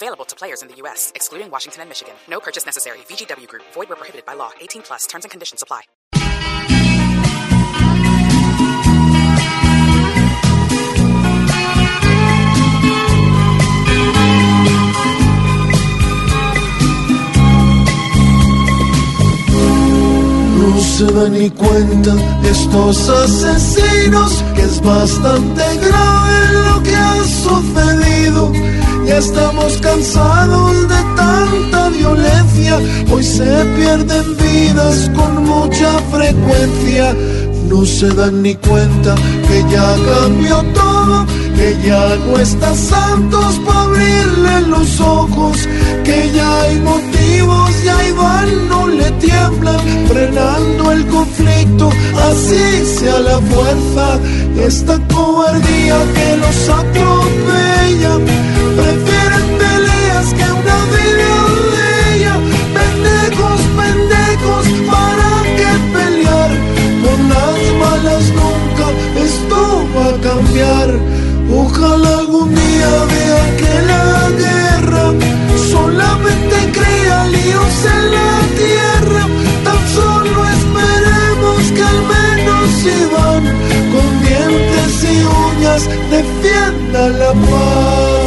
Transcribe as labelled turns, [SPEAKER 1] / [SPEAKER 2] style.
[SPEAKER 1] Available to players in the U.S., excluding Washington and Michigan. No purchase necessary. VGW Group. Void where prohibited by law. 18 plus. Terms and conditions apply.
[SPEAKER 2] No se da ni cuenta estos asesinos que es bastante grave lo que ha sucedido. Estamos cansados de tanta violencia, hoy se pierden vidas con mucha frecuencia. No se dan ni cuenta que ya cambió todo, que ya no está santos para abrirle los ojos, que ya hay motivos, ya Iván no le tiemblan, frenando el conflicto, así sea la fuerza, esta cobardía que los atropella, Ojalá algún día vea que la guerra solamente crea líos en la tierra. Tan solo esperemos que al menos Iván con dientes y uñas defienda la paz.